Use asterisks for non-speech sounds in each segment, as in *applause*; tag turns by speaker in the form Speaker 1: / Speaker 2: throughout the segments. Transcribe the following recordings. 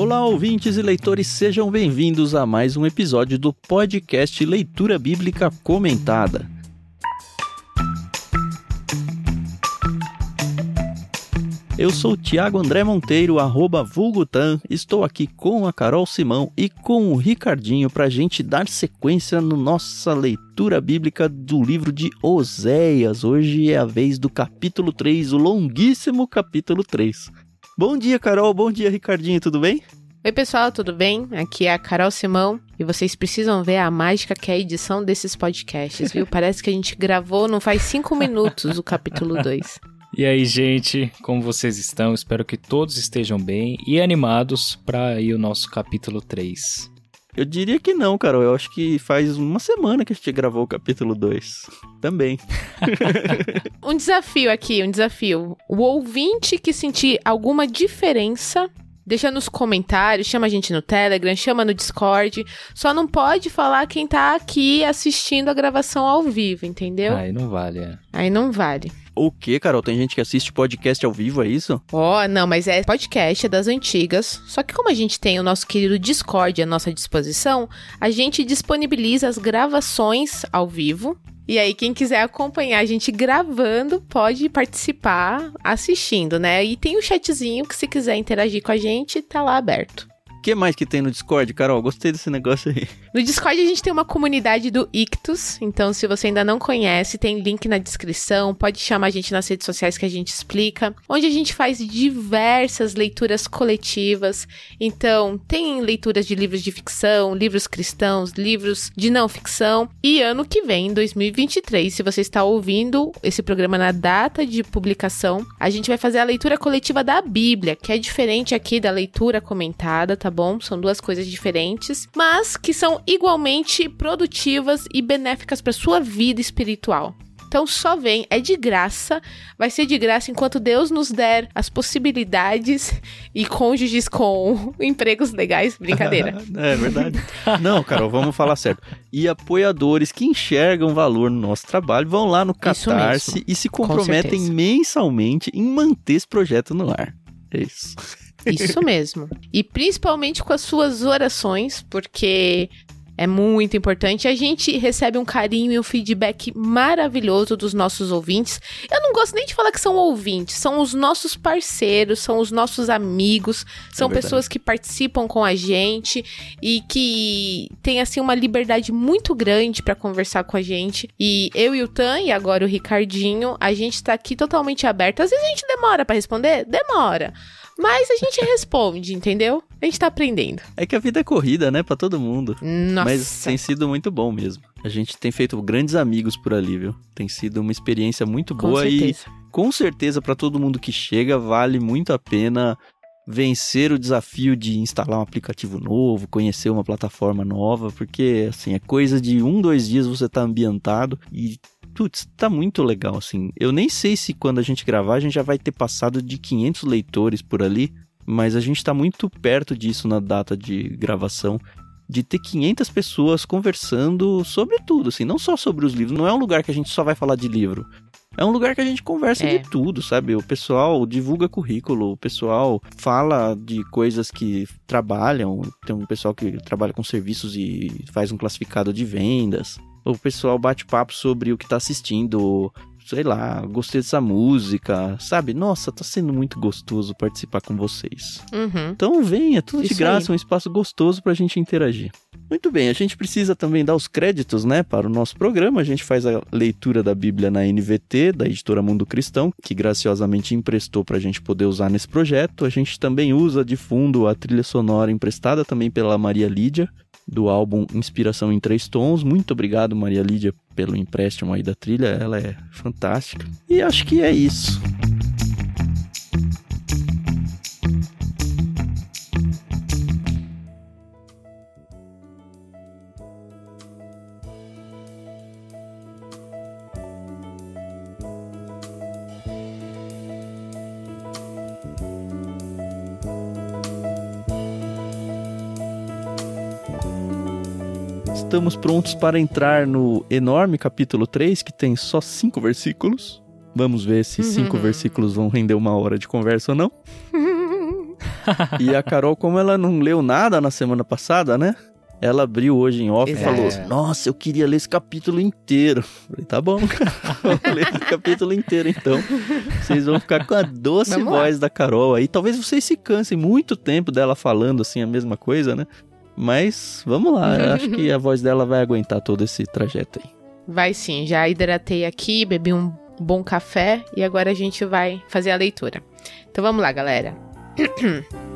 Speaker 1: Olá, ouvintes e leitores, sejam bem-vindos a mais um episódio do podcast Leitura Bíblica Comentada. Eu sou o Thiago André Monteiro, arroba Vulgutan. Estou aqui com a Carol Simão e com o Ricardinho para a gente dar sequência na nossa leitura bíblica do livro de Oséias. Hoje é a vez do capítulo 3, o longuíssimo capítulo 3. Bom dia, Carol. Bom dia, Ricardinho. Tudo bem?
Speaker 2: Oi, pessoal, tudo bem? Aqui é a Carol Simão e vocês precisam ver a mágica que é a edição desses podcasts, viu? Parece que a gente gravou não faz cinco minutos o capítulo 2.
Speaker 3: E aí, gente, como vocês estão? Espero que todos estejam bem e animados para ir o nosso capítulo 3.
Speaker 1: Eu diria que não, Carol. Eu acho que faz uma semana que a gente gravou o capítulo 2. Também. *laughs*
Speaker 2: um desafio aqui, um desafio. O ouvinte que sentir alguma diferença Deixa nos comentários, chama a gente no Telegram, chama no Discord. Só não pode falar quem tá aqui assistindo a gravação ao vivo, entendeu?
Speaker 3: Aí não vale, é.
Speaker 2: Aí não vale.
Speaker 1: O que, Carol? Tem gente que assiste podcast ao vivo, é isso?
Speaker 2: Ó, oh, não, mas é podcast, é das antigas. Só que como a gente tem o nosso querido Discord à nossa disposição, a gente disponibiliza as gravações ao vivo e aí, quem quiser acompanhar a gente gravando, pode participar assistindo, né? E tem o um chatzinho que se quiser interagir com a gente, tá lá aberto.
Speaker 1: Que mais que tem no Discord, Carol? Gostei desse negócio aí.
Speaker 2: No Discord a gente tem uma comunidade do Ictus, então se você ainda não conhece, tem link na descrição, pode chamar a gente nas redes sociais que a gente explica, onde a gente faz diversas leituras coletivas. Então, tem leituras de livros de ficção, livros cristãos, livros de não ficção. E ano que vem, em 2023, se você está ouvindo esse programa na data de publicação, a gente vai fazer a leitura coletiva da Bíblia, que é diferente aqui da leitura comentada, tá Tá bom? São duas coisas diferentes, mas que são igualmente produtivas e benéficas para sua vida espiritual. Então só vem, é de graça, vai ser de graça enquanto Deus nos der as possibilidades *laughs* e cônjuges com *laughs* empregos legais, brincadeira. *laughs*
Speaker 1: é verdade. Não, Carol, vamos falar certo. E apoiadores que enxergam valor no nosso trabalho vão lá no Catarse e se comprometem com mensalmente em manter esse projeto no ar. É isso.
Speaker 2: Isso mesmo. E principalmente com as suas orações, porque é muito importante. A gente recebe um carinho e um feedback maravilhoso dos nossos ouvintes. Eu não gosto nem de falar que são ouvintes, são os nossos parceiros, são os nossos amigos, são é pessoas que participam com a gente e que têm assim uma liberdade muito grande para conversar com a gente. E eu e o Tan e agora o Ricardinho, a gente tá aqui totalmente aberto. Às vezes a gente demora para responder, demora. Mas a gente responde, entendeu? A gente tá aprendendo.
Speaker 1: É que a vida é corrida, né, para todo mundo.
Speaker 2: Nossa.
Speaker 1: Mas tem sido muito bom mesmo. A gente tem feito grandes amigos por ali, viu? Tem sido uma experiência muito com boa certeza. e com certeza para todo mundo que chega vale muito a pena vencer o desafio de instalar um aplicativo novo, conhecer uma plataforma nova, porque assim, é coisa de um, dois dias você tá ambientado e putz, tá muito legal, assim. Eu nem sei se quando a gente gravar a gente já vai ter passado de 500 leitores por ali, mas a gente tá muito perto disso na data de gravação. De ter 500 pessoas conversando sobre tudo, assim, não só sobre os livros. Não é um lugar que a gente só vai falar de livro. É um lugar que a gente conversa é. de tudo, sabe? O pessoal divulga currículo, o pessoal fala de coisas que trabalham. Tem um pessoal que trabalha com serviços e faz um classificado de vendas o pessoal bate papo sobre o que tá assistindo, sei lá, gostei dessa música, sabe? Nossa, tá sendo muito gostoso participar com vocês.
Speaker 2: Uhum.
Speaker 1: Então venha, é tudo Isso de graça, aí. um espaço gostoso pra gente interagir. Muito bem, a gente precisa também dar os créditos, né, para o nosso programa. A gente faz a leitura da Bíblia na NVT, da editora Mundo Cristão, que graciosamente emprestou para a gente poder usar nesse projeto. A gente também usa de fundo a trilha sonora emprestada também pela Maria Lídia, do álbum Inspiração em Três Tons. Muito obrigado, Maria Lídia, pelo empréstimo aí da trilha. Ela é fantástica. E acho que é isso. Estamos prontos para entrar no enorme capítulo 3, que tem só cinco versículos. Vamos ver se cinco versículos vão render uma hora de conversa ou não. *laughs* e a Carol, como ela não leu nada na semana passada, né? Ela abriu hoje em off e falou: Nossa, eu queria ler esse capítulo inteiro. Falei, tá bom, cara. *laughs* Vamos ler esse capítulo inteiro então. Vocês vão ficar com a doce Vamos voz lá. da Carol aí. Talvez vocês se cansem muito tempo dela falando assim a mesma coisa, né? Mas vamos lá, acho que a *laughs* voz dela vai aguentar todo esse trajeto aí.
Speaker 2: Vai sim, já hidratei aqui, bebi um bom café e agora a gente vai fazer a leitura. Então vamos lá, galera. *clears throat*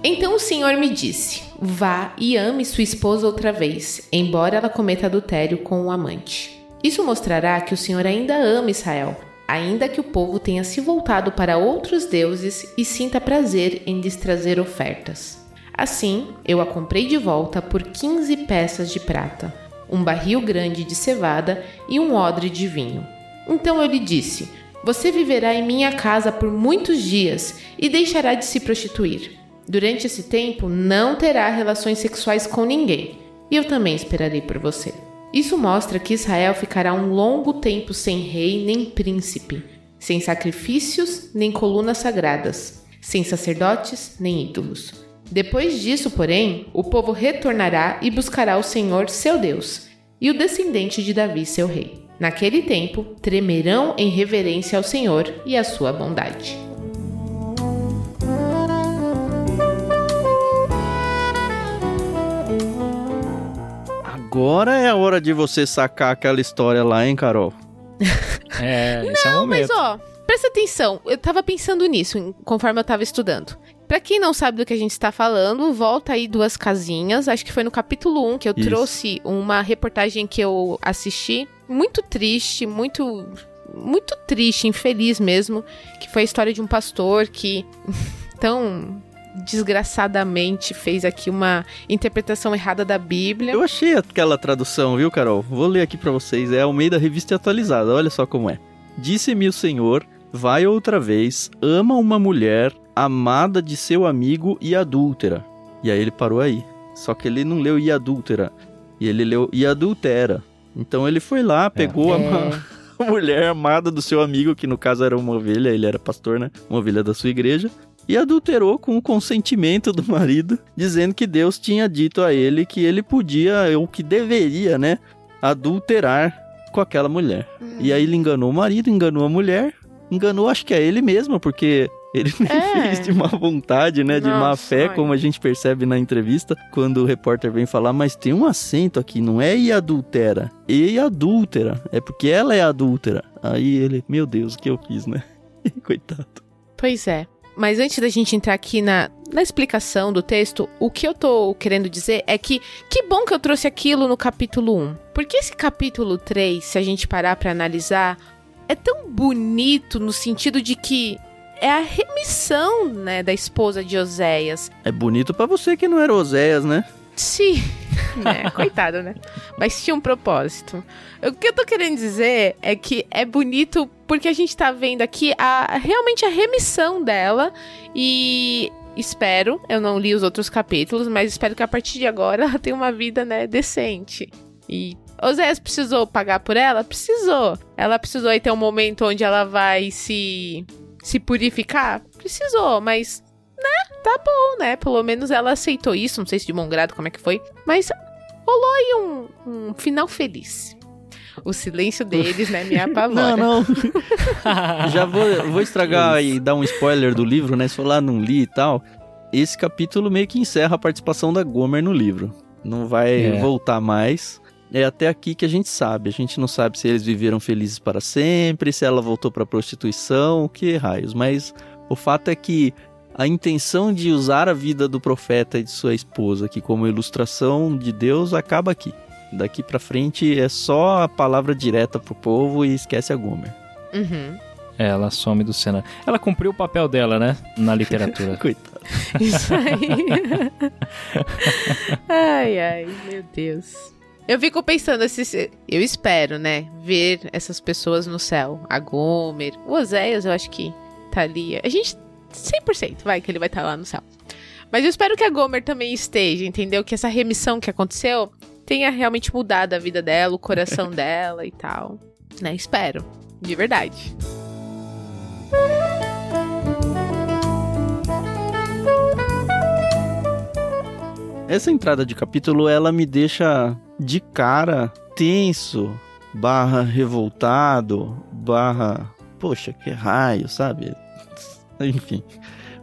Speaker 2: Então o Senhor me disse: Vá e ame sua esposa outra vez, embora ela cometa adultério com o um amante. Isso mostrará que o Senhor ainda ama Israel, ainda que o povo tenha se voltado para outros deuses e sinta prazer em lhes trazer ofertas. Assim, eu a comprei de volta por 15 peças de prata, um barril grande de cevada e um odre de vinho. Então eu lhe disse: Você viverá em minha casa por muitos dias e deixará de se prostituir. Durante esse tempo, não terá relações sexuais com ninguém, e eu também esperarei por você. Isso mostra que Israel ficará um longo tempo sem rei nem príncipe, sem sacrifícios nem colunas sagradas, sem sacerdotes nem ídolos. Depois disso, porém, o povo retornará e buscará o Senhor seu Deus e o descendente de Davi seu rei. Naquele tempo, tremerão em reverência ao Senhor e à sua bondade.
Speaker 1: Agora é a hora de você sacar aquela história lá, hein, Carol? *laughs*
Speaker 3: é, esse não, é o momento.
Speaker 2: mas ó, presta atenção. Eu tava pensando nisso conforme eu tava estudando. Pra quem não sabe do que a gente está falando, volta aí duas casinhas. Acho que foi no capítulo 1 que eu Isso. trouxe uma reportagem que eu assisti. Muito triste, muito. Muito triste, infeliz mesmo. Que foi a história de um pastor que. *laughs* tão desgraçadamente fez aqui uma interpretação errada da Bíblia.
Speaker 1: Eu achei aquela tradução, viu, Carol? Vou ler aqui para vocês. É ao meio da revista atualizada. Olha só como é. Disse-me o Senhor: vai outra vez, ama uma mulher amada de seu amigo e adúltera. E aí ele parou aí. Só que ele não leu e adúltera. E ele leu e adultera. Então ele foi lá, pegou é. a, *laughs* a mulher amada do seu amigo, que no caso era uma ovelha, ele era pastor, né? Uma ovelha da sua igreja e adulterou com o consentimento do marido, dizendo que Deus tinha dito a ele que ele podia, ou que deveria, né, adulterar com aquela mulher. Hum. E aí ele enganou o marido, enganou a mulher, enganou acho que a ele mesmo, porque ele nem é. fez de má vontade, né? De Nossa, má fé, como a gente percebe na entrevista, quando o repórter vem falar, mas tem um acento aqui, não é e adultera, e adúltera, é porque ela é adúltera. Aí ele, meu Deus, o que eu fiz, né? *laughs* Coitado.
Speaker 2: Pois é. Mas antes da gente entrar aqui na, na explicação do texto, o que eu tô querendo dizer é que que bom que eu trouxe aquilo no capítulo 1. Porque esse capítulo 3, se a gente parar para analisar, é tão bonito no sentido de que é a remissão, né, da esposa de Oséias.
Speaker 1: É bonito para você que não era Oséias, né?
Speaker 2: Sim. *laughs* É, coitado, né? Mas tinha um propósito. O que eu tô querendo dizer é que é bonito porque a gente tá vendo aqui a realmente a remissão dela e espero, eu não li os outros capítulos, mas espero que a partir de agora *laughs* ela tenha uma vida, né, decente. E Oséias precisou pagar por ela? Precisou. Ela precisou aí ter um momento onde ela vai se se purificar? Precisou, mas né, tá bom, né? Pelo menos ela aceitou isso, não sei se de bom grado, como é que foi, mas rolou aí um, um final feliz. O silêncio deles, né, me *laughs* apavora.
Speaker 1: Não, não. *laughs* Já vou, vou estragar isso. e dar um spoiler do livro, né? Se for lá não li e tal. Esse capítulo meio que encerra a participação da Gomer no livro. Não vai é. voltar mais. É até aqui que a gente sabe. A gente não sabe se eles viveram felizes para sempre, se ela voltou para prostituição, que raios. Mas o fato é que a intenção de usar a vida do profeta e de sua esposa aqui como ilustração de Deus acaba aqui. Daqui para frente é só a palavra direta pro povo e esquece a Gomer.
Speaker 2: Uhum.
Speaker 3: É, ela some do cenário. Ela cumpriu o papel dela, né? Na literatura. *laughs*
Speaker 1: Coitada.
Speaker 2: Isso aí. *laughs* ai, ai, meu Deus. Eu fico pensando, assim, eu espero, né, ver essas pessoas no céu. A Gomer, o Oséias, eu acho que tá ali. A gente 100% vai que ele vai estar tá lá no céu. Mas eu espero que a Gomer também esteja, entendeu? Que essa remissão que aconteceu tenha realmente mudado a vida dela, o coração *laughs* dela e tal. Né? Espero. De verdade.
Speaker 1: Essa entrada de capítulo, ela me deixa de cara tenso, barra revoltado, barra, poxa, que raio, sabe? *laughs* Enfim.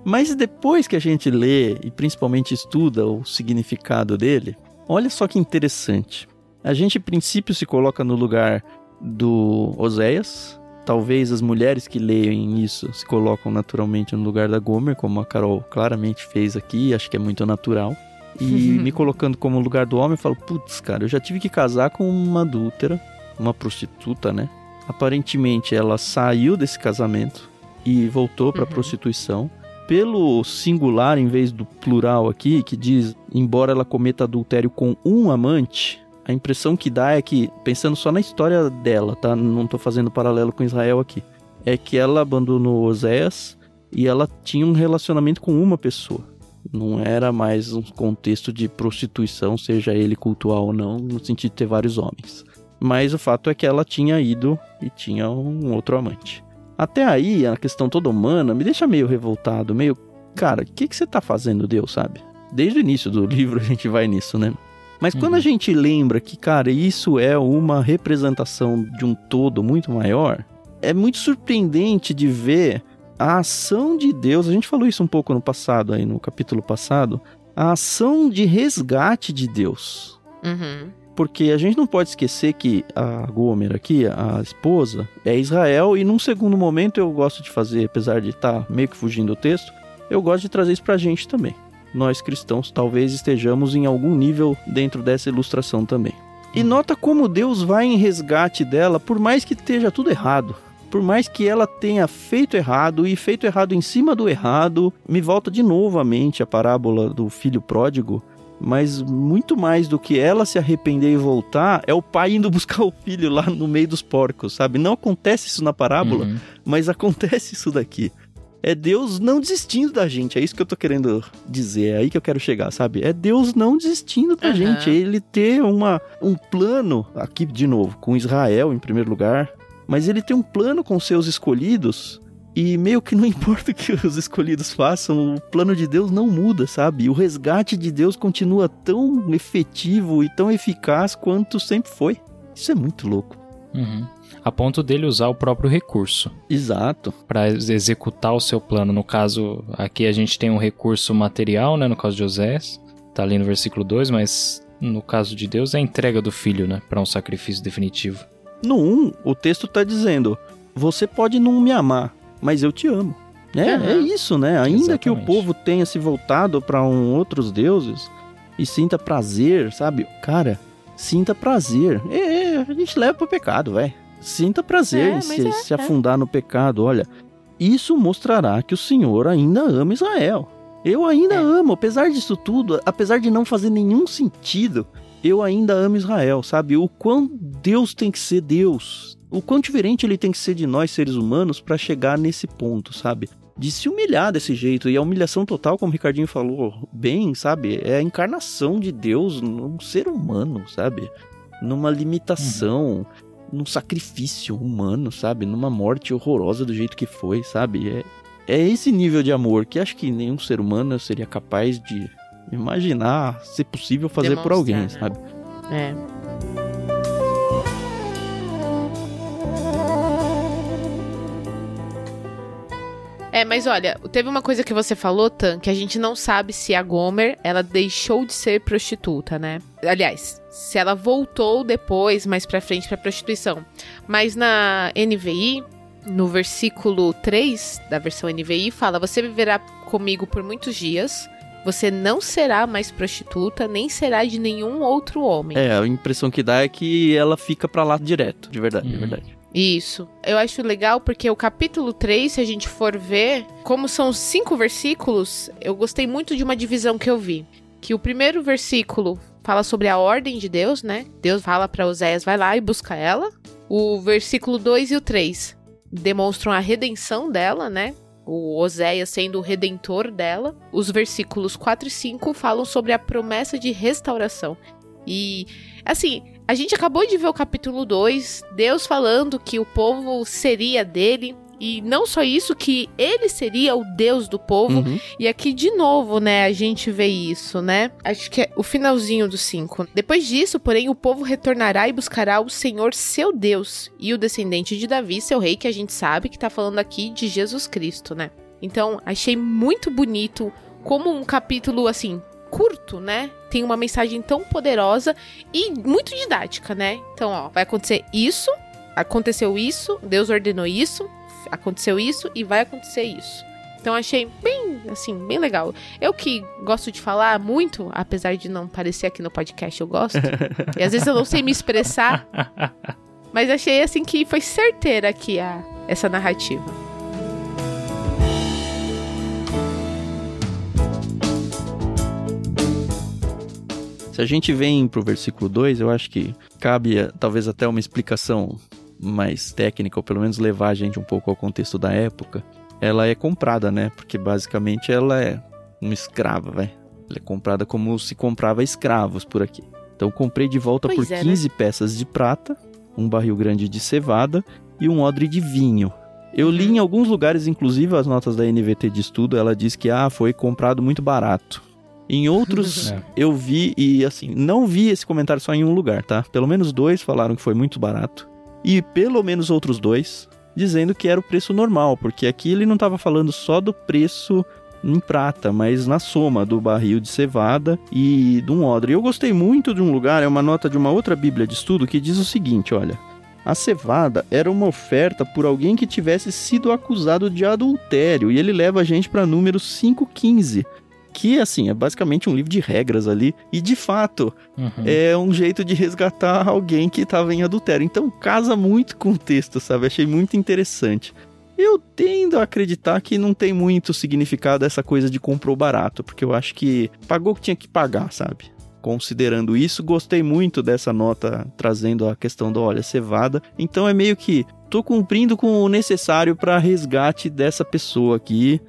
Speaker 1: Mas depois que a gente lê e principalmente estuda o significado dele, olha só que interessante. A gente, em princípio, se coloca no lugar do Oséias. Talvez as mulheres que leem isso se colocam naturalmente no lugar da Gomer, como a Carol claramente fez aqui, acho que é muito natural. E *laughs* me colocando como lugar do homem, eu falo, putz, cara, eu já tive que casar com uma adúltera, uma prostituta, né? Aparentemente ela saiu desse casamento e voltou para uhum. prostituição. Pelo singular em vez do plural aqui, que diz, embora ela cometa adultério com um amante, a impressão que dá é que, pensando só na história dela, tá? Não tô fazendo paralelo com Israel aqui. É que ela abandonou Oséias e ela tinha um relacionamento com uma pessoa. Não era mais um contexto de prostituição, seja ele cultual ou não, no sentido de ter vários homens. Mas o fato é que ela tinha ido e tinha um outro amante. Até aí, a questão toda humana me deixa meio revoltado, meio. Cara, o que, que você tá fazendo, Deus, sabe? Desde o início do *laughs* livro a gente vai nisso, né? Mas uhum. quando a gente lembra que, cara, isso é uma representação de um todo muito maior, é muito surpreendente de ver a ação de Deus, a gente falou isso um pouco no passado, aí no capítulo passado, a ação de resgate de Deus.
Speaker 2: Uhum.
Speaker 1: Porque a gente não pode esquecer que a Gomer aqui, a esposa, é Israel, e num segundo momento eu gosto de fazer, apesar de estar tá meio que fugindo do texto, eu gosto de trazer isso pra gente também. Nós cristãos talvez estejamos em algum nível dentro dessa ilustração também. E nota como Deus vai em resgate dela, por mais que esteja tudo errado por mais que ela tenha feito errado e feito errado em cima do errado, me volta de novo à mente a parábola do filho pródigo. Mas muito mais do que ela se arrepender e voltar, é o pai indo buscar o filho lá no meio dos porcos, sabe? Não acontece isso na parábola, uhum. mas acontece isso daqui. É Deus não desistindo da gente, é isso que eu tô querendo dizer, é aí que eu quero chegar, sabe? É Deus não desistindo da uhum. gente, é ele ter uma, um plano, aqui de novo, com Israel em primeiro lugar, mas ele tem um plano com seus escolhidos e meio que não *laughs* importa o que os escolhidos façam, o plano de Deus não muda, sabe? O resgate de Deus continua tão efetivo e tão eficaz quanto sempre foi. Isso é muito louco.
Speaker 3: Uhum. A ponto dele usar o próprio recurso.
Speaker 1: Exato.
Speaker 3: Para executar o seu plano. No caso, aqui a gente tem um recurso material, né? No caso de José, tá ali no versículo 2, mas no caso de Deus é a entrega do filho, né? Para um sacrifício definitivo.
Speaker 1: No 1, o texto está dizendo: Você pode não me amar, mas eu te amo. É, uhum. é isso, né? Ainda Exatamente. que o povo tenha se voltado para um outros deuses e sinta prazer, sabe? Cara, sinta prazer. É, é a gente leva pro pecado, vai. Sinta prazer é, em se, é, se é. afundar no pecado. Olha, isso mostrará que o Senhor ainda ama Israel. Eu ainda é. amo, apesar disso tudo, apesar de não fazer nenhum sentido eu ainda amo Israel, sabe? O quão Deus tem que ser Deus. O quão diferente ele tem que ser de nós, seres humanos, para chegar nesse ponto, sabe? De se humilhar desse jeito. E a humilhação total, como o Ricardinho falou bem, sabe? É a encarnação de Deus num ser humano, sabe? Numa limitação, uhum. num sacrifício humano, sabe? Numa morte horrorosa do jeito que foi, sabe? É, é esse nível de amor que acho que nenhum ser humano seria capaz de imaginar se possível fazer Demonstrar, por alguém, né? sabe?
Speaker 2: É. É, mas olha, teve uma coisa que você falou, Tan, que a gente não sabe se a Gomer, ela deixou de ser prostituta, né? Aliás, se ela voltou depois, mais pra frente, pra prostituição. Mas na NVI, no versículo 3 da versão NVI, fala: Você viverá comigo por muitos dias, você não será mais prostituta, nem será de nenhum outro homem.
Speaker 1: É, a impressão que dá é que ela fica pra lá direto, de verdade, uhum. de verdade.
Speaker 2: Isso. Eu acho legal porque o capítulo 3, se a gente for ver, como são cinco versículos, eu gostei muito de uma divisão que eu vi. Que o primeiro versículo fala sobre a ordem de Deus, né? Deus fala para Oséias, vai lá e busca ela. O versículo 2 e o 3 demonstram a redenção dela, né? o Oséias sendo o redentor dela. Os versículos 4 e 5 falam sobre a promessa de restauração. E, assim, a gente acabou de ver o capítulo 2, Deus falando que o povo seria dele. E não só isso, que ele seria o Deus do povo. Uhum. E aqui, de novo, né, a gente vê isso, né? Acho que é o finalzinho do 5. Depois disso, porém, o povo retornará e buscará o Senhor seu Deus e o descendente de Davi, seu rei, que a gente sabe que tá falando aqui de Jesus Cristo, né? Então, achei muito bonito como um capítulo, assim, curto, né? Tem uma mensagem tão poderosa e muito didática, né? Então, ó, vai acontecer isso, aconteceu isso, Deus ordenou isso, aconteceu isso e vai acontecer isso. Então achei bem, assim, bem legal. Eu que gosto de falar muito, apesar de não parecer aqui no podcast, eu gosto. e às vezes eu não sei me expressar. *laughs* Mas achei assim que foi certeira aqui a, essa narrativa.
Speaker 1: Se a gente vem pro versículo 2, eu acho que cabe talvez até uma explicação mais técnica, ou pelo menos levar a gente um pouco ao contexto da época. Ela é comprada, né? Porque basicamente ela é uma escrava, vai. Ela é comprada como se comprava escravos por aqui. Então comprei de volta pois por é, 15 né? peças de prata, um barril grande de cevada e um odre de vinho. Eu li em alguns lugares, inclusive as notas da NVT de estudo, ela diz que ah, foi comprado muito barato. Em outros *laughs* é. eu vi e assim, não vi esse comentário só em um lugar, tá? Pelo menos dois falaram que foi muito barato e pelo menos outros dois dizendo que era o preço normal, porque aqui ele não estava falando só do preço em prata, mas na soma do barril de cevada e de um odre. Eu gostei muito de um lugar, é uma nota de uma outra Bíblia de estudo que diz o seguinte, olha: a cevada era uma oferta por alguém que tivesse sido acusado de adultério, e ele leva a gente para número 515 que, assim, é basicamente um livro de regras ali. E, de fato, uhum. é um jeito de resgatar alguém que estava em adultério. Então, casa muito com o texto, sabe? Achei muito interessante. Eu tendo a acreditar que não tem muito significado essa coisa de comprou barato, porque eu acho que pagou o que tinha que pagar, sabe? Considerando isso, gostei muito dessa nota trazendo a questão do olha cevada. Então é meio que tô cumprindo com o necessário para resgate dessa pessoa aqui.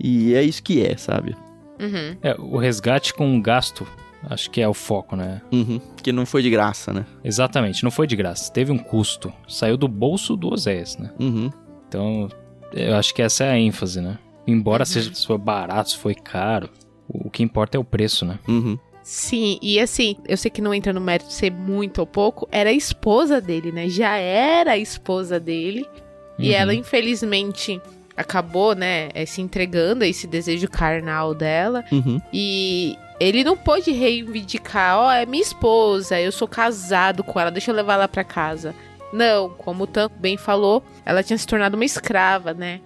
Speaker 1: E é isso que é, sabe?
Speaker 3: Uhum. É, o resgate com gasto, acho que é o foco, né?
Speaker 1: Uhum. Que não foi de graça, né?
Speaker 3: Exatamente, não foi de graça. Teve um custo. Saiu do bolso do Osés, né?
Speaker 1: Uhum.
Speaker 3: Então, eu acho que essa é a ênfase, né? Embora uhum. seja se foi barato, se foi caro, o que importa é o preço, né?
Speaker 1: Uhum.
Speaker 2: Sim, e assim, eu sei que não entra no mérito de ser muito ou pouco, era a esposa dele, né? Já era a esposa dele. E uhum. ela, infelizmente, acabou, né, é, se entregando a esse desejo carnal dela.
Speaker 1: Uhum.
Speaker 2: E ele não pôde reivindicar, ó, oh, é minha esposa, eu sou casado com ela, deixa eu levar ela para casa. Não, como o Tan bem falou, ela tinha se tornado uma escrava, né?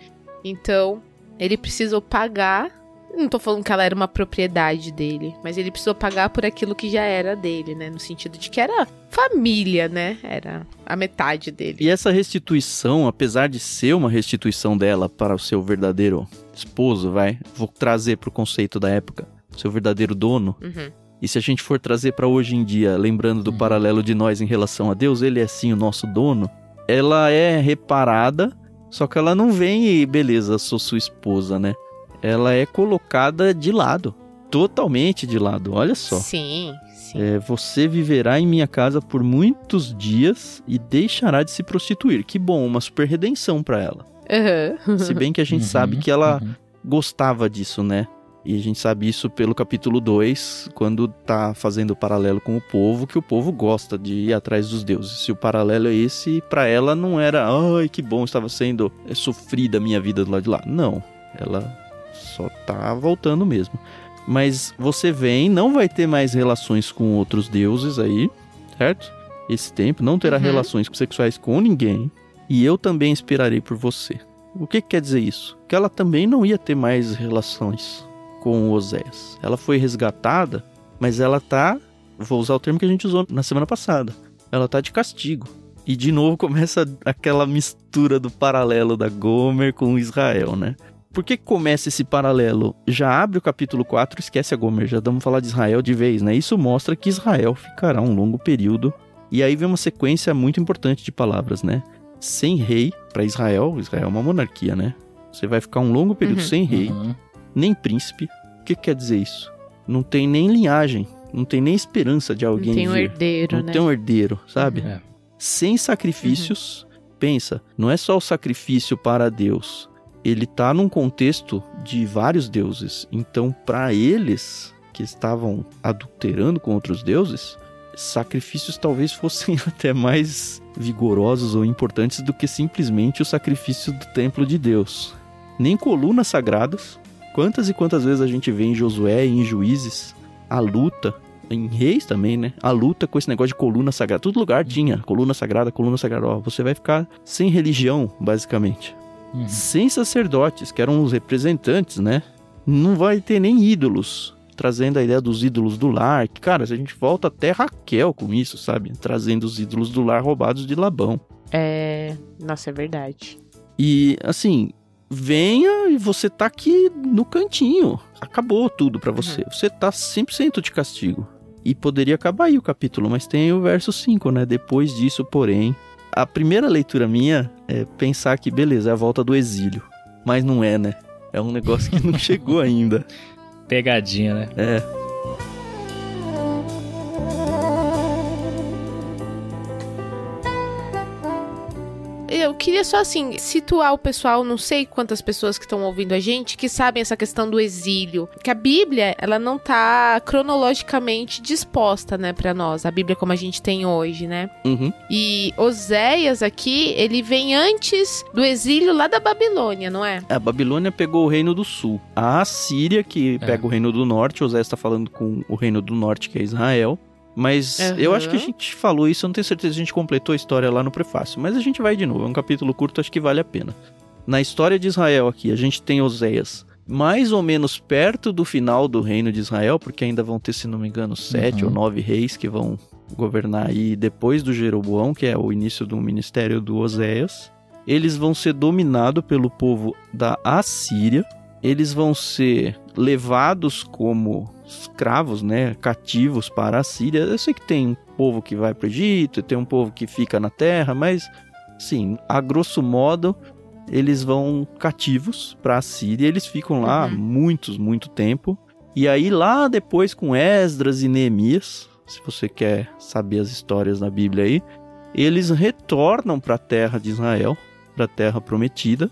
Speaker 2: Então, ele precisou pagar não tô falando que ela era uma propriedade dele, mas ele precisou pagar por aquilo que já era dele, né? No sentido de que era família, né? Era a metade dele.
Speaker 1: E essa restituição, apesar de ser uma restituição dela para o seu verdadeiro esposo, vai, vou trazer para o conceito da época, seu verdadeiro dono.
Speaker 2: Uhum.
Speaker 1: E se a gente for trazer para hoje em dia, lembrando do uhum. paralelo de nós em relação a Deus, ele é sim o nosso dono. Ela é reparada, só que ela não vem e beleza, sou sua esposa, né? Ela é colocada de lado. Totalmente de lado, olha só.
Speaker 2: Sim, sim.
Speaker 1: É, você viverá em minha casa por muitos dias e deixará de se prostituir. Que bom, uma super redenção para ela.
Speaker 2: Uhum.
Speaker 1: Se bem que a gente uhum, sabe que ela uhum. gostava disso, né? E a gente sabe isso pelo capítulo 2, quando tá fazendo o paralelo com o povo, que o povo gosta de ir atrás dos deuses. Se o paralelo é esse, para ela não era, ai, que bom, estava sendo sofrida a minha vida do lado de lá. Não. Ela só tá voltando mesmo. Mas você vem, não vai ter mais relações com outros deuses aí, certo? Esse tempo não terá uhum. relações sexuais com ninguém. E eu também esperarei por você. O que, que quer dizer isso? Que ela também não ia ter mais relações com Oséias. Ela foi resgatada, mas ela tá. Vou usar o termo que a gente usou na semana passada. Ela tá de castigo. E de novo começa aquela mistura do paralelo da Gomer com Israel, né? Por que começa esse paralelo? Já abre o capítulo 4, esquece a Gomer, já vamos falar de Israel de vez, né? Isso mostra que Israel ficará um longo período. E aí vem uma sequência muito importante de palavras, né? Sem rei para Israel, Israel é uma monarquia, né? Você vai ficar um longo período uhum. sem rei, uhum. nem príncipe. O que quer dizer isso? Não tem nem linhagem, Não tem nem esperança de alguém
Speaker 2: Não tem
Speaker 1: vir.
Speaker 2: um herdeiro,
Speaker 1: não
Speaker 2: né?
Speaker 1: tem um herdeiro, sabe?
Speaker 3: É.
Speaker 1: Sem sacrifícios, pensa, não é só o sacrifício para Deus. Ele tá num contexto de vários deuses. Então, para eles que estavam adulterando com outros deuses, sacrifícios talvez *laughs* fossem até mais vigorosos ou importantes do que simplesmente o sacrifício do templo de Deus. Nem colunas sagradas. Quantas e quantas vezes a gente vê em Josué e em Juízes a luta em Reis também, né? A luta com esse negócio de coluna sagrada. Todo lugar tinha coluna sagrada, coluna sagrada. Ó, você vai ficar sem religião, basicamente.
Speaker 3: Uhum.
Speaker 1: Sem sacerdotes, que eram os representantes, né? Não vai ter nem ídolos. Trazendo a ideia dos ídolos do lar. Que, cara, a gente volta até Raquel com isso, sabe? Trazendo os ídolos do lar roubados de Labão.
Speaker 2: É. Nossa, é verdade.
Speaker 1: E, assim, venha e você tá aqui no cantinho. Acabou tudo pra você. Você tá 100% de castigo. E poderia acabar aí o capítulo, mas tem o verso 5, né? Depois disso, porém, a primeira leitura minha é pensar que, beleza, é a volta do exílio. Mas não é, né? É um negócio que não *laughs* chegou ainda.
Speaker 3: Pegadinha, né?
Speaker 1: É.
Speaker 2: Eu queria só assim situar o pessoal, não sei quantas pessoas que estão ouvindo a gente que sabem essa questão do exílio, que a Bíblia, ela não tá cronologicamente disposta, né, para nós, a Bíblia como a gente tem hoje, né?
Speaker 1: Uhum.
Speaker 2: E Oséias aqui, ele vem antes do exílio lá da Babilônia, não é?
Speaker 1: A Babilônia pegou o reino do sul. A Assíria, que
Speaker 3: É.
Speaker 1: pega o reino do norte. José está falando com o reino do norte, que é Israel. Mas
Speaker 2: Aham.
Speaker 1: eu acho que a gente falou isso, eu não tenho certeza se a gente completou a história lá no prefácio. Mas a gente vai de novo, é um capítulo curto, acho que vale a pena. Na história de Israel aqui, a gente tem Oséias mais ou menos perto do final do reino de Israel, porque ainda vão ter, se não me engano, sete
Speaker 3: Uhum.
Speaker 1: ou nove reis que vão governar aí depois do Jeroboão, que é o início do ministério do Oséias. Eles vão ser dominados pelo povo da Assíria. Eles vão ser levados como escravos, né, cativos para a Síria. Eu sei que tem um povo que vai para o Egito, tem um povo que fica na terra, mas sim, a grosso modo, eles vão cativos para a Síria, eles ficam lá
Speaker 2: Uhum.
Speaker 1: muitos, muito tempo. E aí lá depois com Esdras e Neemias, se você quer saber as histórias na Bíblia aí, eles retornam para a terra de Israel, para a terra prometida.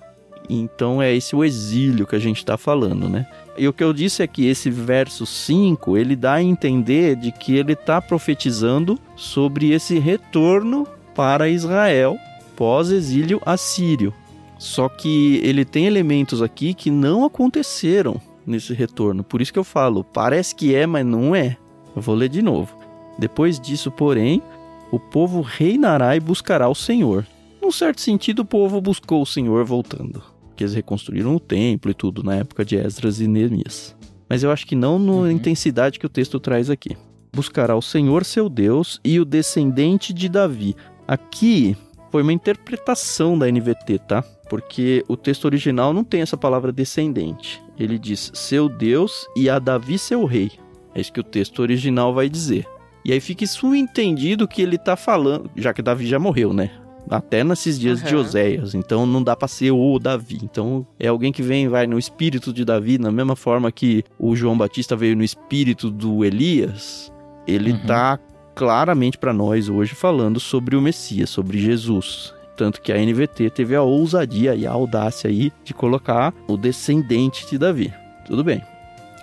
Speaker 1: Então é esse o exílio que a gente está falando, né? E o que eu disse é que esse verso 5, ele dá a entender de que ele está profetizando sobre esse retorno para Israel pós-exílio assírio. Só que ele tem elementos aqui que não aconteceram nesse retorno. Por isso que eu falo, parece que é, mas não é. Eu vou ler de novo. Depois disso, porém, o povo reinará e buscará o Senhor. Num certo sentido, o povo buscou o Senhor voltando. Porque eles reconstruíram o templo e tudo na época de Esdras e Neemias. Mas eu acho que não na
Speaker 3: Uhum.
Speaker 1: intensidade que o texto traz aqui. Buscará o Senhor seu Deus e o descendente de Davi. Aqui foi uma interpretação da NVT, tá? Porque o texto original não tem essa palavra descendente. Ele diz seu Deus e a Davi seu rei. É isso que o texto original vai dizer. E aí fica subentendido que ele tá falando, já que Davi já morreu, né? Até nesses dias de
Speaker 2: Aham.
Speaker 1: Oséias. Então não dá pra ser o Davi. Então é alguém que vem vai no espírito de Davi, na mesma forma que o João Batista veio no espírito do Elias. Ele
Speaker 3: Uhum.
Speaker 1: tá claramente pra nós hoje falando sobre o Messias, sobre Jesus. Tanto que a NVT teve a ousadia e a audácia aí de colocar o descendente de Davi. Tudo bem.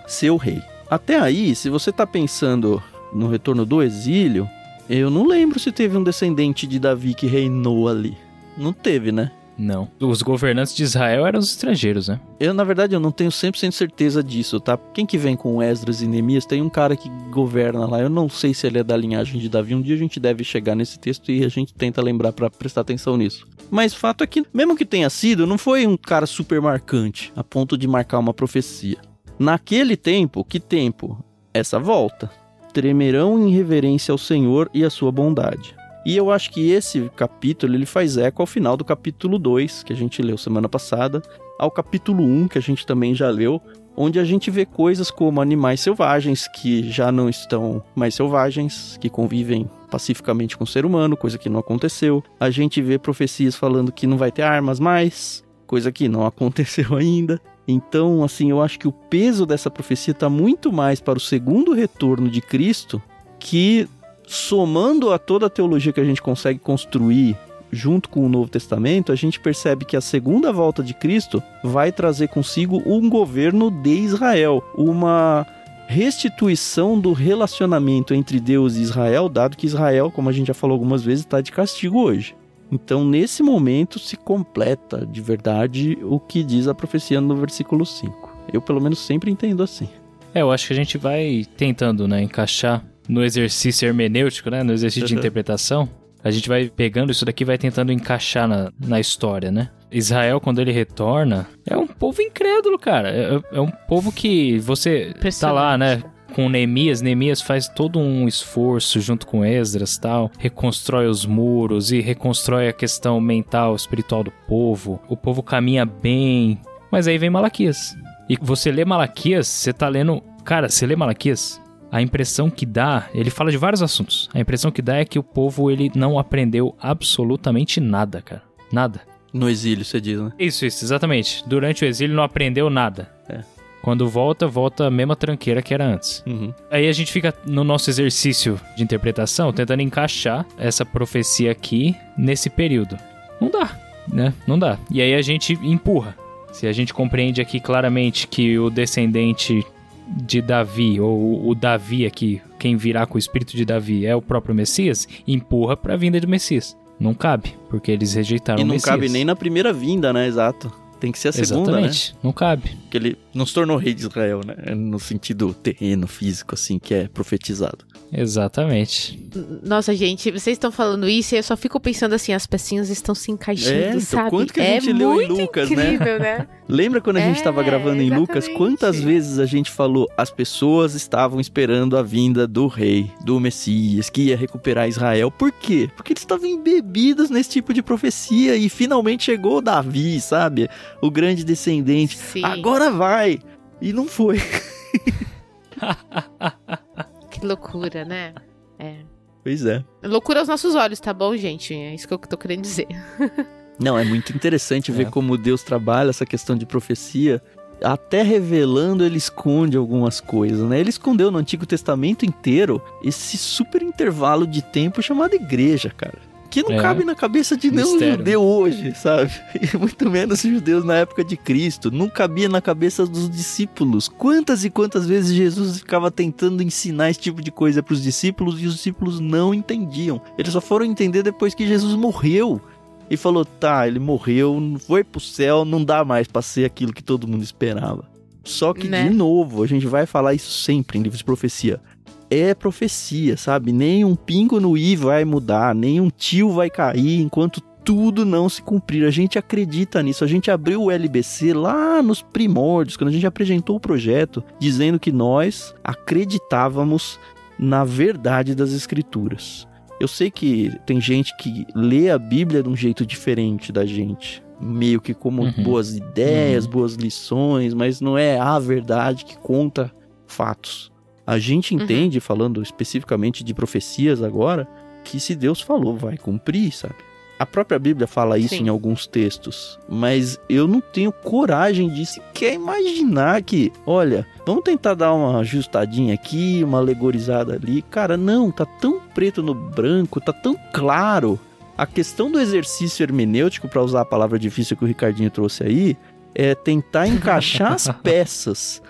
Speaker 1: Seu rei. Até aí, se você tá pensando no retorno do exílio, eu não lembro se teve um descendente de Davi que reinou ali. Não teve, né?
Speaker 3: Não. Os governantes de Israel eram os estrangeiros, né?
Speaker 1: Eu, na verdade, eu não tenho 100% certeza disso, tá? Quem que vem com Esdras e Neemias, tem um cara que governa lá. Eu não sei se ele é da linhagem de Davi. Um dia a gente deve chegar nesse texto e a gente tenta lembrar pra prestar atenção nisso. Mas fato é que, mesmo que tenha sido, não foi um cara super marcante, a ponto de marcar uma profecia. Naquele tempo, que tempo? Essa volta. Tremerão em reverência ao Senhor e à sua bondade. E eu acho que esse capítulo ele faz eco ao final do capítulo 2, que a gente leu semana passada, ao capítulo 1, que a gente também já leu, onde a gente vê coisas como animais selvagens que já não estão mais selvagens, que convivem pacificamente com o ser humano, coisa que não aconteceu. A gente vê profecias falando que não vai ter armas mais, coisa que não *laughs* aconteceu ainda. Então, assim, eu acho que o peso dessa profecia está muito mais para o segundo retorno de Cristo, que somando a toda a teologia que a gente consegue construir junto com o Novo Testamento, a gente percebe que a segunda volta de Cristo vai trazer consigo um governo de Israel, uma restituição do relacionamento entre Deus e Israel, dado que Israel, como a gente já falou algumas vezes, está de castigo hoje. Então, nesse momento, se completa de verdade o que diz a profecia no versículo 5. Eu, pelo menos, sempre entendo assim.
Speaker 3: É, eu acho que a gente vai tentando, né, encaixar no exercício hermenêutico, né, no exercício de interpretação, a gente vai pegando isso daqui e vai tentando encaixar na, na história, né? Israel, quando ele retorna, é um povo incrédulo, cara. É, é um povo que você tá lá, né? Com Neemias, Neemias faz todo um esforço junto com Esdras tal, reconstrói os muros e reconstrói a questão mental, espiritual do povo. O povo caminha bem, mas aí vem Malaquias. E você lê Malaquias, você tá lendo, cara, você lê Malaquias, a impressão que dá, ele fala de vários assuntos. A impressão que dá é que o povo ele não aprendeu absolutamente nada, cara. Nada.
Speaker 1: No exílio, você diz, né?
Speaker 3: Isso, isso, exatamente. Durante o exílio não aprendeu nada. É. Quando volta, volta a mesma tranqueira que era antes. Uhum. Aí a gente fica no nosso exercício de interpretação tentando encaixar essa profecia aqui nesse período. Não dá, né? Não dá. E aí a gente empurra. Se a gente compreende aqui claramente que o descendente de Davi, ou o Davi aqui, quem virá com o espírito de Davi é o próprio Messias, empurra para a vinda do Messias. Não cabe, porque eles rejeitaram
Speaker 1: o
Speaker 3: Messias.
Speaker 1: E não cabe nem na primeira vinda, né? Exato. Tem que ser a segunda,
Speaker 3: Exatamente.
Speaker 1: né?
Speaker 3: Não cabe.
Speaker 1: Porque ele não se tornou rei de Israel, né? No sentido terreno, físico, assim, que é profetizado.
Speaker 3: Exatamente.
Speaker 2: Nossa, gente, vocês estão falando isso e eu só fico pensando assim, as pecinhas estão se encaixando, é, então,
Speaker 1: sabe? Quanto que a gente é leu em Lucas, né?
Speaker 2: incrível, né? né? *laughs*
Speaker 1: Lembra quando a gente estava é, gravando em Lucas? Quantas vezes a gente falou as pessoas estavam esperando a vinda do rei, do Messias, que ia recuperar Israel? Por quê? Porque eles estavam embebidos nesse tipo de profecia e finalmente chegou Davi, sabe? O grande descendente. Sim. Agora vai! E não foi. *laughs*
Speaker 2: Que loucura, né? É.
Speaker 1: Pois é.
Speaker 2: Loucura aos nossos olhos, tá bom, gente? É isso que eu tô querendo dizer. *laughs*
Speaker 1: Não, é muito interessante ver é. como Deus trabalha essa questão de profecia. Até revelando, ele esconde algumas coisas, né? Ele escondeu no Antigo Testamento inteiro esse super intervalo de tempo chamado igreja, cara que não é. cabe na cabeça de nenhum judeu hoje, sabe? *laughs* E muito menos judeus na época de Cristo. Não cabia na cabeça dos discípulos. Quantas e quantas vezes Jesus ficava tentando ensinar esse tipo de coisa para os discípulos e os discípulos não entendiam. Eles só foram entender depois que Jesus morreu. E falou: tá, ele morreu, foi pro céu, não dá mais pra ser aquilo que todo mundo esperava. Só que, né? de novo, a gente vai falar isso sempre em livros de profecia é profecia, sabe? Nem um pingo no i vai mudar, nem um tio vai cair enquanto tudo não se cumprir. A gente acredita nisso. A gente abriu o LBC lá nos primórdios, quando a gente apresentou o projeto, dizendo que nós acreditávamos na verdade das escrituras. Eu sei que tem gente que lê a Bíblia de um jeito diferente da gente, meio que como uhum. boas ideias, uhum. boas lições, mas não é a verdade que conta fatos. A gente uhum. entende, uhum. falando especificamente de profecias agora, que se Deus falou, vai cumprir, sabe? A própria Bíblia fala isso Sim. em alguns textos, mas eu não tenho coragem de sequer imaginar que, olha, vamos tentar dar uma ajustadinha aqui, uma alegorizada ali. Cara, não, tá tão preto no branco, tá tão claro. A questão do exercício hermenêutico, para usar a palavra difícil que o Ricardinho trouxe aí, é tentar encaixar as *laughs* peças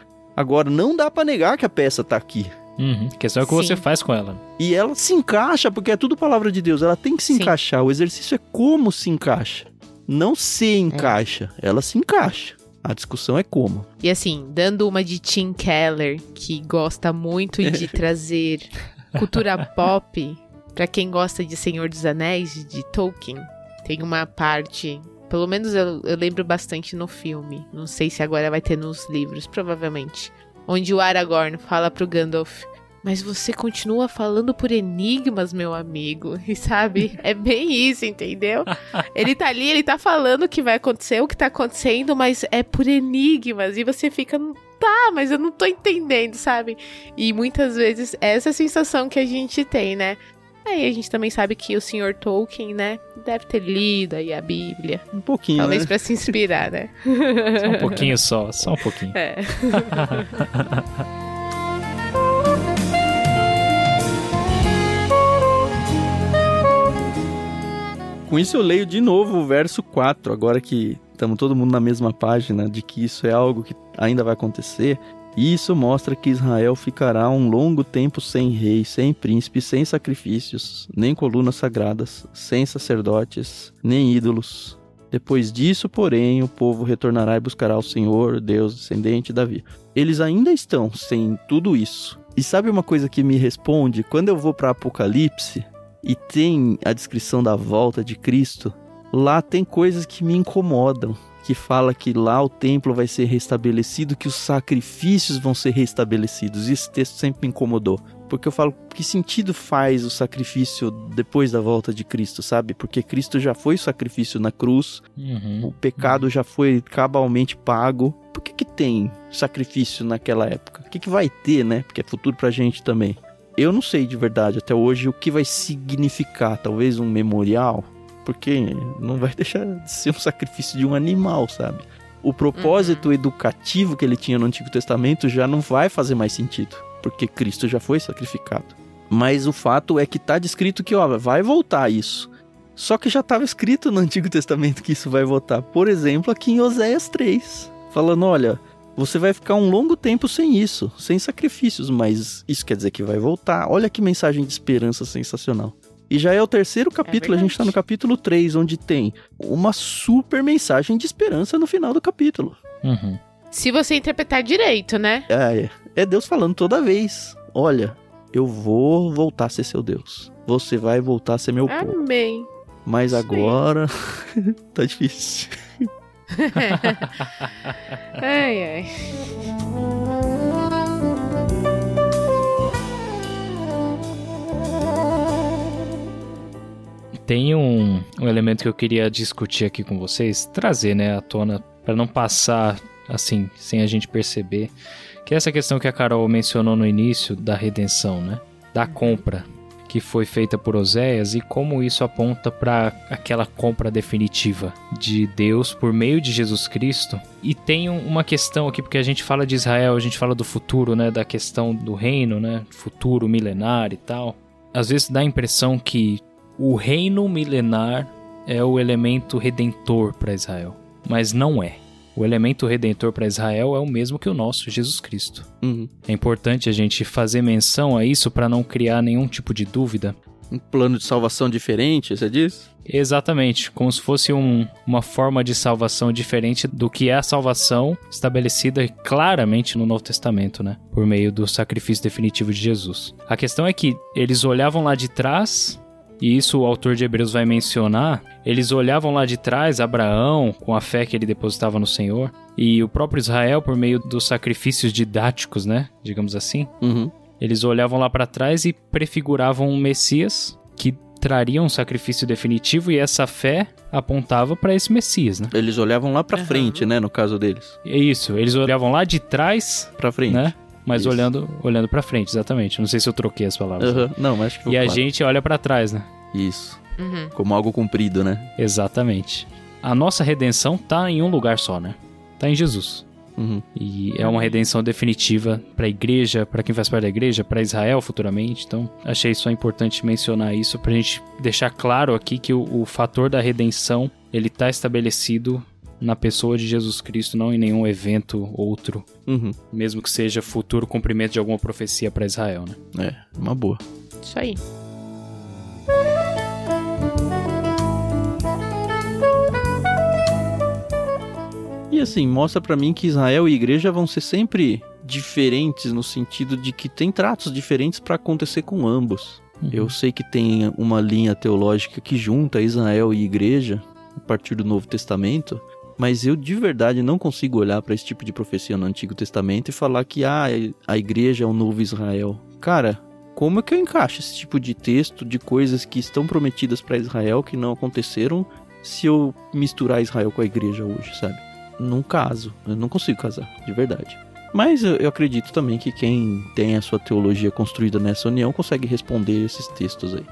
Speaker 1: Agora, não dá para negar que a peça tá aqui.
Speaker 3: Uhum. A questão é o que Sim. você faz com ela.
Speaker 1: E ela se encaixa, porque é tudo palavra de Deus. Ela tem que se Sim. encaixar. O exercício é como se encaixa. Não se encaixa. É. Ela se encaixa. A discussão é como.
Speaker 2: E assim, dando uma de Tim Keller, que gosta muito de *laughs* trazer cultura pop para quem gosta de Senhor dos Anéis, de Tolkien, tem uma parte pelo menos eu, eu lembro bastante no filme. Não sei se agora vai ter nos livros, provavelmente. Onde o Aragorn fala pro Gandalf: mas você continua falando por enigmas, meu amigo. *laughs* E sabe? É bem isso, entendeu? *laughs* Ele tá ali, ele tá falando o que vai acontecer, o que tá acontecendo, mas é por enigmas. E você fica. Tá, mas eu não tô entendendo, sabe? E muitas vezes essa é a sensação que a gente tem, né? Aí a gente também sabe que o senhor Tolkien, né, deve ter lido aí a Bíblia.
Speaker 1: Um pouquinho,
Speaker 2: Talvez
Speaker 1: né?
Speaker 2: pra se inspirar, né?
Speaker 3: Só um pouquinho só, só um pouquinho.
Speaker 2: É. *laughs*
Speaker 1: Com isso eu leio de novo o verso 4, agora que estamos todo mundo na mesma página de que isso é algo que ainda vai acontecer. Isso mostra que Israel ficará um longo tempo sem rei, sem príncipe, sem sacrifícios, nem colunas sagradas, sem sacerdotes, nem ídolos. Depois disso, porém, o povo retornará e buscará o Senhor, Deus descendente de Davi. Eles ainda estão sem tudo isso. E sabe uma coisa que me responde? Quando eu vou para Apocalipse, e tem a descrição da volta de Cristo, lá tem coisas que me incomodam, que fala que lá o templo vai ser restabelecido, que os sacrifícios vão ser restabelecidos. Esse texto sempre me incomodou, porque eu falo, que sentido faz o sacrifício depois da volta de Cristo, sabe? Porque Cristo já foi sacrifício na cruz,
Speaker 3: Uhum.
Speaker 1: o pecado já foi cabalmente pago. Por que que tem sacrifício naquela época? O que que vai ter, né? Porque é futuro pra gente também. Eu não sei de verdade até hoje o que vai significar, talvez um memorial, porque não vai deixar de ser um sacrifício de um animal, sabe? O propósito educativo que ele tinha no Antigo Testamento já não vai fazer mais sentido, porque Cristo já foi sacrificado. Mas o fato é que tá descrito que, ó, vai voltar isso. Só que já estava escrito no Antigo Testamento que isso vai voltar. Por exemplo, aqui em Oséias 3, falando, olha, você vai ficar um longo tempo sem isso, sem sacrifícios, mas isso quer dizer que vai voltar. Olha que mensagem de esperança sensacional. E já é o terceiro capítulo, a gente tá no capítulo 3, onde tem uma super mensagem de esperança no final do capítulo.
Speaker 3: Uhum.
Speaker 2: Se você interpretar direito, né?
Speaker 1: É, é Deus falando toda vez: Olha, eu vou voltar a ser seu Deus. Você vai voltar a ser meu povo.
Speaker 2: Amém.
Speaker 1: Mas
Speaker 2: Sim.
Speaker 1: agora *laughs* tá difícil. *laughs*
Speaker 2: ai, ai.
Speaker 3: Tem um, um elemento que eu queria discutir aqui com vocês, trazer, né, à tona, para não passar assim, sem a gente perceber, que é essa questão que a Carol mencionou no início da redenção, né? Da compra que foi feita por Oséias e como isso aponta para aquela compra definitiva de Deus por meio de Jesus Cristo. E tem um- uma questão aqui porque a gente fala de Israel, a gente fala do futuro, né, da questão do reino, né, futuro milenar e tal. Às vezes dá a impressão que o reino milenar é o elemento redentor para Israel, mas não é. O elemento redentor para Israel é o mesmo que o nosso, Jesus Cristo.
Speaker 1: Uhum.
Speaker 3: É importante a gente fazer menção a isso para não criar nenhum tipo de dúvida.
Speaker 1: Um plano de salvação diferente, você diz?
Speaker 3: Exatamente, como se fosse um- uma forma de salvação diferente do que é a salvação estabelecida claramente no Novo Testamento, né? Por meio do sacrifício definitivo de Jesus. A questão é que eles olhavam lá de trás, e isso o autor de Hebreus vai mencionar, eles olhavam lá de trás Abraão com a fé que ele depositava no Senhor, e o próprio Israel por meio dos sacrifícios didáticos, né? Digamos assim.
Speaker 1: Uhum.
Speaker 3: Eles olhavam lá para trás e prefiguravam um Messias que traria um sacrifício definitivo e essa fé apontava para esse Messias, né?
Speaker 1: Eles olhavam lá pra
Speaker 2: Aham.
Speaker 1: frente, né? No caso deles.
Speaker 3: É isso, eles olhavam lá de trás,
Speaker 1: Pra frente.
Speaker 3: né? Mas
Speaker 1: Isso.
Speaker 3: olhando, olhando para frente, exatamente. Não sei se eu troquei as palavras.
Speaker 1: Aham. Não, mas acho que ficou
Speaker 3: E a
Speaker 1: claro.
Speaker 3: gente olha para trás, né?
Speaker 1: Isso.
Speaker 2: Uhum.
Speaker 1: Como algo cumprido, né?
Speaker 3: Exatamente. A nossa redenção tá em um lugar só, né? Tá em Jesus.
Speaker 1: Uhum.
Speaker 3: E é uma redenção definitiva para a igreja, para quem faz parte da igreja, para Israel futuramente. Então, achei só importante mencionar isso para a gente deixar claro aqui que o, o fator da redenção ele está estabelecido na pessoa de Jesus Cristo, não em nenhum evento outro,
Speaker 1: Uhum.
Speaker 3: mesmo que seja futuro cumprimento de alguma profecia para Israel, né?
Speaker 1: É, uma boa.
Speaker 2: Isso aí.
Speaker 1: E assim, mostra pra mim que Israel e igreja vão ser sempre diferentes no sentido de que tem tratos diferentes pra acontecer com ambos. Eu sei que tem uma linha teológica que junta Israel e igreja a partir do Novo Testamento, mas eu de verdade não consigo olhar pra esse tipo de profecia no Antigo Testamento e falar que ah, a igreja é o novo Israel. Cara, como é que eu encaixo esse tipo de texto de coisas que estão prometidas pra Israel que não aconteceram se eu misturar Israel com a igreja hoje, sabe? Não caso, eu não consigo casar, de verdade. Mas eu acredito também que quem tem a sua teologia construída nessa união consegue responder esses textos aí.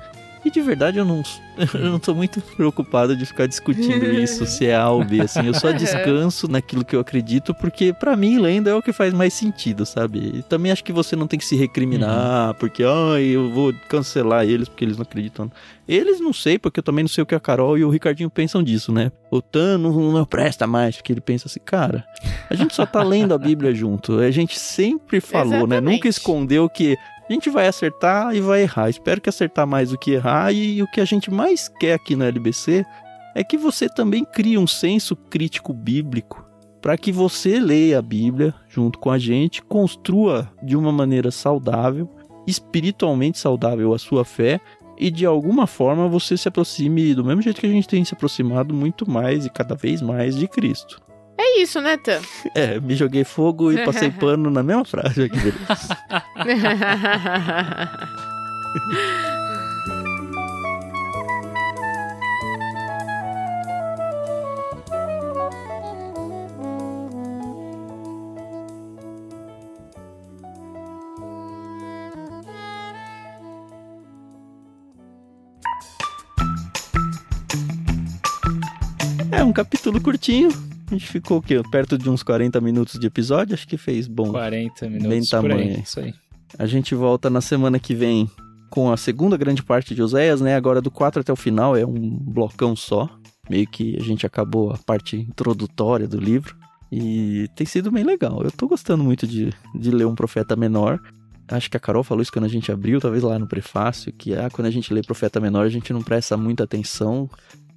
Speaker 1: E de verdade eu não, *laughs* eu não tô muito preocupado de ficar discutindo *laughs* isso, se é A ou B, assim. Eu só *laughs* descanso naquilo que eu acredito, porque para mim lenda é o que faz mais sentido, sabe? E também acho que você não tem que se recriminar, uhum. porque, ai, eu vou cancelar eles porque eles não acreditam. Eles não sei, porque eu também não sei o que a Carol e o Ricardinho pensam disso, né? O Tano não presta mais, porque ele pensa assim, cara, a gente só tá lendo a Bíblia junto. A gente sempre falou, Exatamente. né? Nunca escondeu que a gente vai acertar e vai errar. Espero que acertar mais do que errar. E o que a gente mais quer aqui no LBC é que você também crie um senso crítico bíblico para que você leia a Bíblia junto com a gente, construa de uma maneira saudável, espiritualmente saudável a sua fé e de alguma forma você se aproxime do mesmo jeito que a gente tem se aproximado muito mais e cada vez mais de Cristo.
Speaker 2: É isso, né, Tan? *laughs*
Speaker 1: É, me joguei fogo e passei *laughs* pano na mesma frase aqui, beleza. É um capítulo curtinho, a gente ficou o quê? Perto de uns 40 minutos de episódio? Acho que fez bom.
Speaker 3: 40 minutos. Bem tamanho. Aí, isso aí.
Speaker 1: A gente volta na semana que vem com a segunda grande parte de Oséias, né? Agora do 4 até o final é um blocão só. Meio que a gente acabou a parte introdutória do livro. E tem sido bem legal. Eu tô gostando muito de, de ler um profeta menor. Acho que a Carol falou isso quando a gente abriu, talvez lá no prefácio, que ah, quando a gente lê profeta menor, a gente não presta muita atenção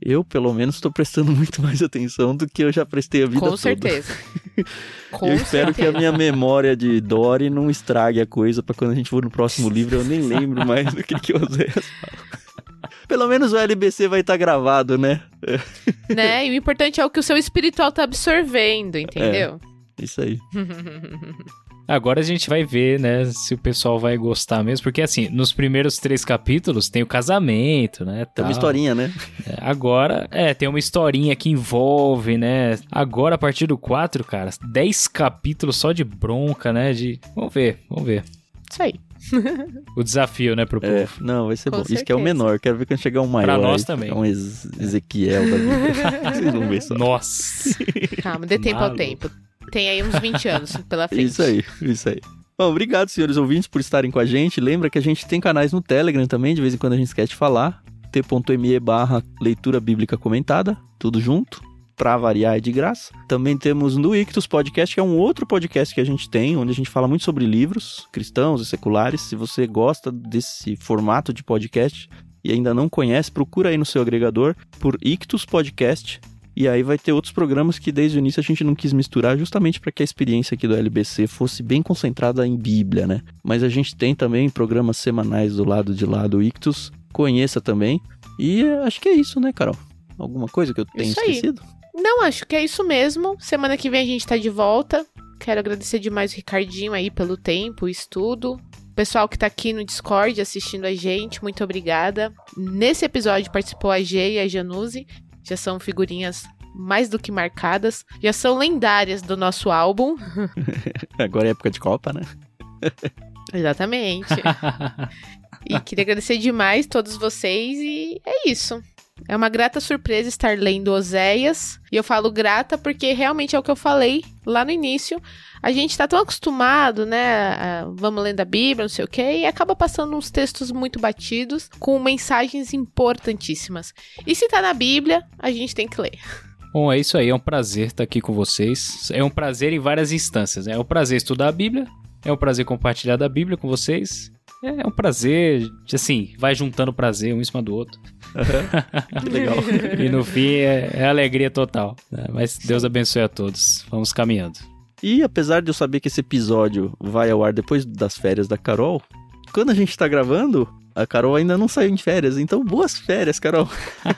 Speaker 1: eu, pelo menos, estou prestando *laughs* muito mais atenção do que eu já prestei a vida
Speaker 2: Com
Speaker 1: toda.
Speaker 2: Certeza. *laughs*
Speaker 1: Com eu espero certeza. que a minha memória de Dory não estrague a coisa para quando a gente for no próximo *laughs* livro eu nem lembro mais do que, que Oséias fala. Pelo menos o LBC vai estar tá gravado, né?
Speaker 2: né? E o importante é o que o seu espiritual tá absorvendo, entendeu?
Speaker 1: É, isso aí.
Speaker 3: Agora a gente vai ver, né, se o pessoal vai gostar mesmo, porque assim, nos primeiros três capítulos tem o casamento, né?
Speaker 1: Tem uma historinha, né?
Speaker 3: É, agora, é, tem uma historinha que envolve, né? Agora, a partir do quatro, cara, dez capítulos só de bronca, né? De. Vamos ver, vamos ver.
Speaker 2: Isso aí. *laughs*
Speaker 3: o desafio, né, pro povo. É,
Speaker 1: não, vai ser Com bom. Certeza. Isso que é o menor. Quero ver quando chegar um maior.
Speaker 3: Pra nós aí, também.
Speaker 1: É um Ezequiel da vida. *laughs* Vocês vão ver só.
Speaker 3: Nossa.
Speaker 2: Calma, dê tempo Maluco. ao tempo. Tem aí uns 20 anos pela *laughs* frente.
Speaker 1: Isso aí, isso aí. Bom, obrigado, senhores ouvintes, por estarem com a gente. Lembra que a gente tem canais no Telegram também, de vez em quando a gente esquece de falar. t.me barra leitura bíblica comentada, tudo junto, pra variar é de graça. Também temos no Ictus Podcast, que é um outro podcast que a gente tem, onde a gente fala muito sobre livros cristãos e seculares. Se você gosta desse formato de podcast e ainda não conhece, procura aí no seu agregador por Ictus Podcast e aí vai ter outros programas que desde o início a gente não quis misturar, justamente para que a experiência aqui do LBC fosse bem concentrada em Bíblia, né? Mas a gente tem também programas semanais do lado de lá do Ictus. Conheça também. E acho que é isso, né, Carol? Alguma coisa que eu tenha esquecido?
Speaker 2: Não, acho que é isso mesmo. Semana que vem a gente tá de volta. Quero agradecer demais o Ricardinho aí pelo tempo, o estudo. O pessoal que tá aqui no Discord assistindo a gente, muito obrigada. Nesse episódio participou a G e a Januse já são figurinhas mais do que marcadas, já são lendárias do nosso álbum. *laughs*
Speaker 1: Agora é época de Copa, né? *laughs*
Speaker 2: Exatamente. *laughs* e queria agradecer demais todos vocês e é isso. É uma grata surpresa estar lendo Oséias. E eu falo grata porque realmente é o que eu falei lá no início. A gente tá tão acostumado, né? A, vamos lendo a Bíblia, não sei o quê, e acaba passando uns textos muito batidos com mensagens importantíssimas. E se tá na Bíblia, a gente tem que ler.
Speaker 3: Bom, é isso aí. É um prazer estar aqui com vocês. É um prazer em várias instâncias. Né? É um prazer estudar a Bíblia. É um prazer compartilhar da Bíblia com vocês. É um prazer, assim, vai juntando prazer um em cima do outro. *laughs*
Speaker 1: Legal.
Speaker 3: e no fim é, é alegria total. Né? Mas Deus abençoe a todos. Vamos caminhando.
Speaker 1: E apesar de eu saber que esse episódio vai ao ar depois das férias da Carol, quando a gente tá gravando, a Carol ainda não saiu de férias, então boas férias, Carol.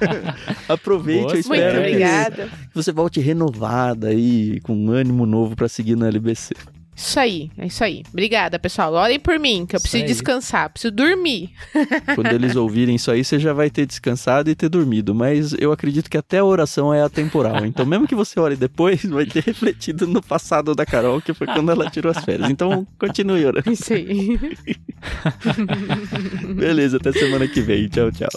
Speaker 1: *laughs* Aproveite, boas eu espero
Speaker 2: Muito obrigada.
Speaker 1: que você volte renovada aí, com um ânimo novo para seguir no LBC.
Speaker 2: Isso aí, é isso aí. Obrigada, pessoal. Olhem por mim, que eu preciso descansar, preciso dormir. *laughs*
Speaker 1: Quando eles ouvirem isso aí, você já vai ter descansado e ter dormido. Mas eu acredito que até a oração é atemporal. Então, mesmo que você ore depois, vai ter refletido no passado da Carol, que foi quando ela tirou as férias. Então, continue orando.
Speaker 2: Isso aí. *laughs*
Speaker 1: Beleza, até semana que vem. Tchau, tchau.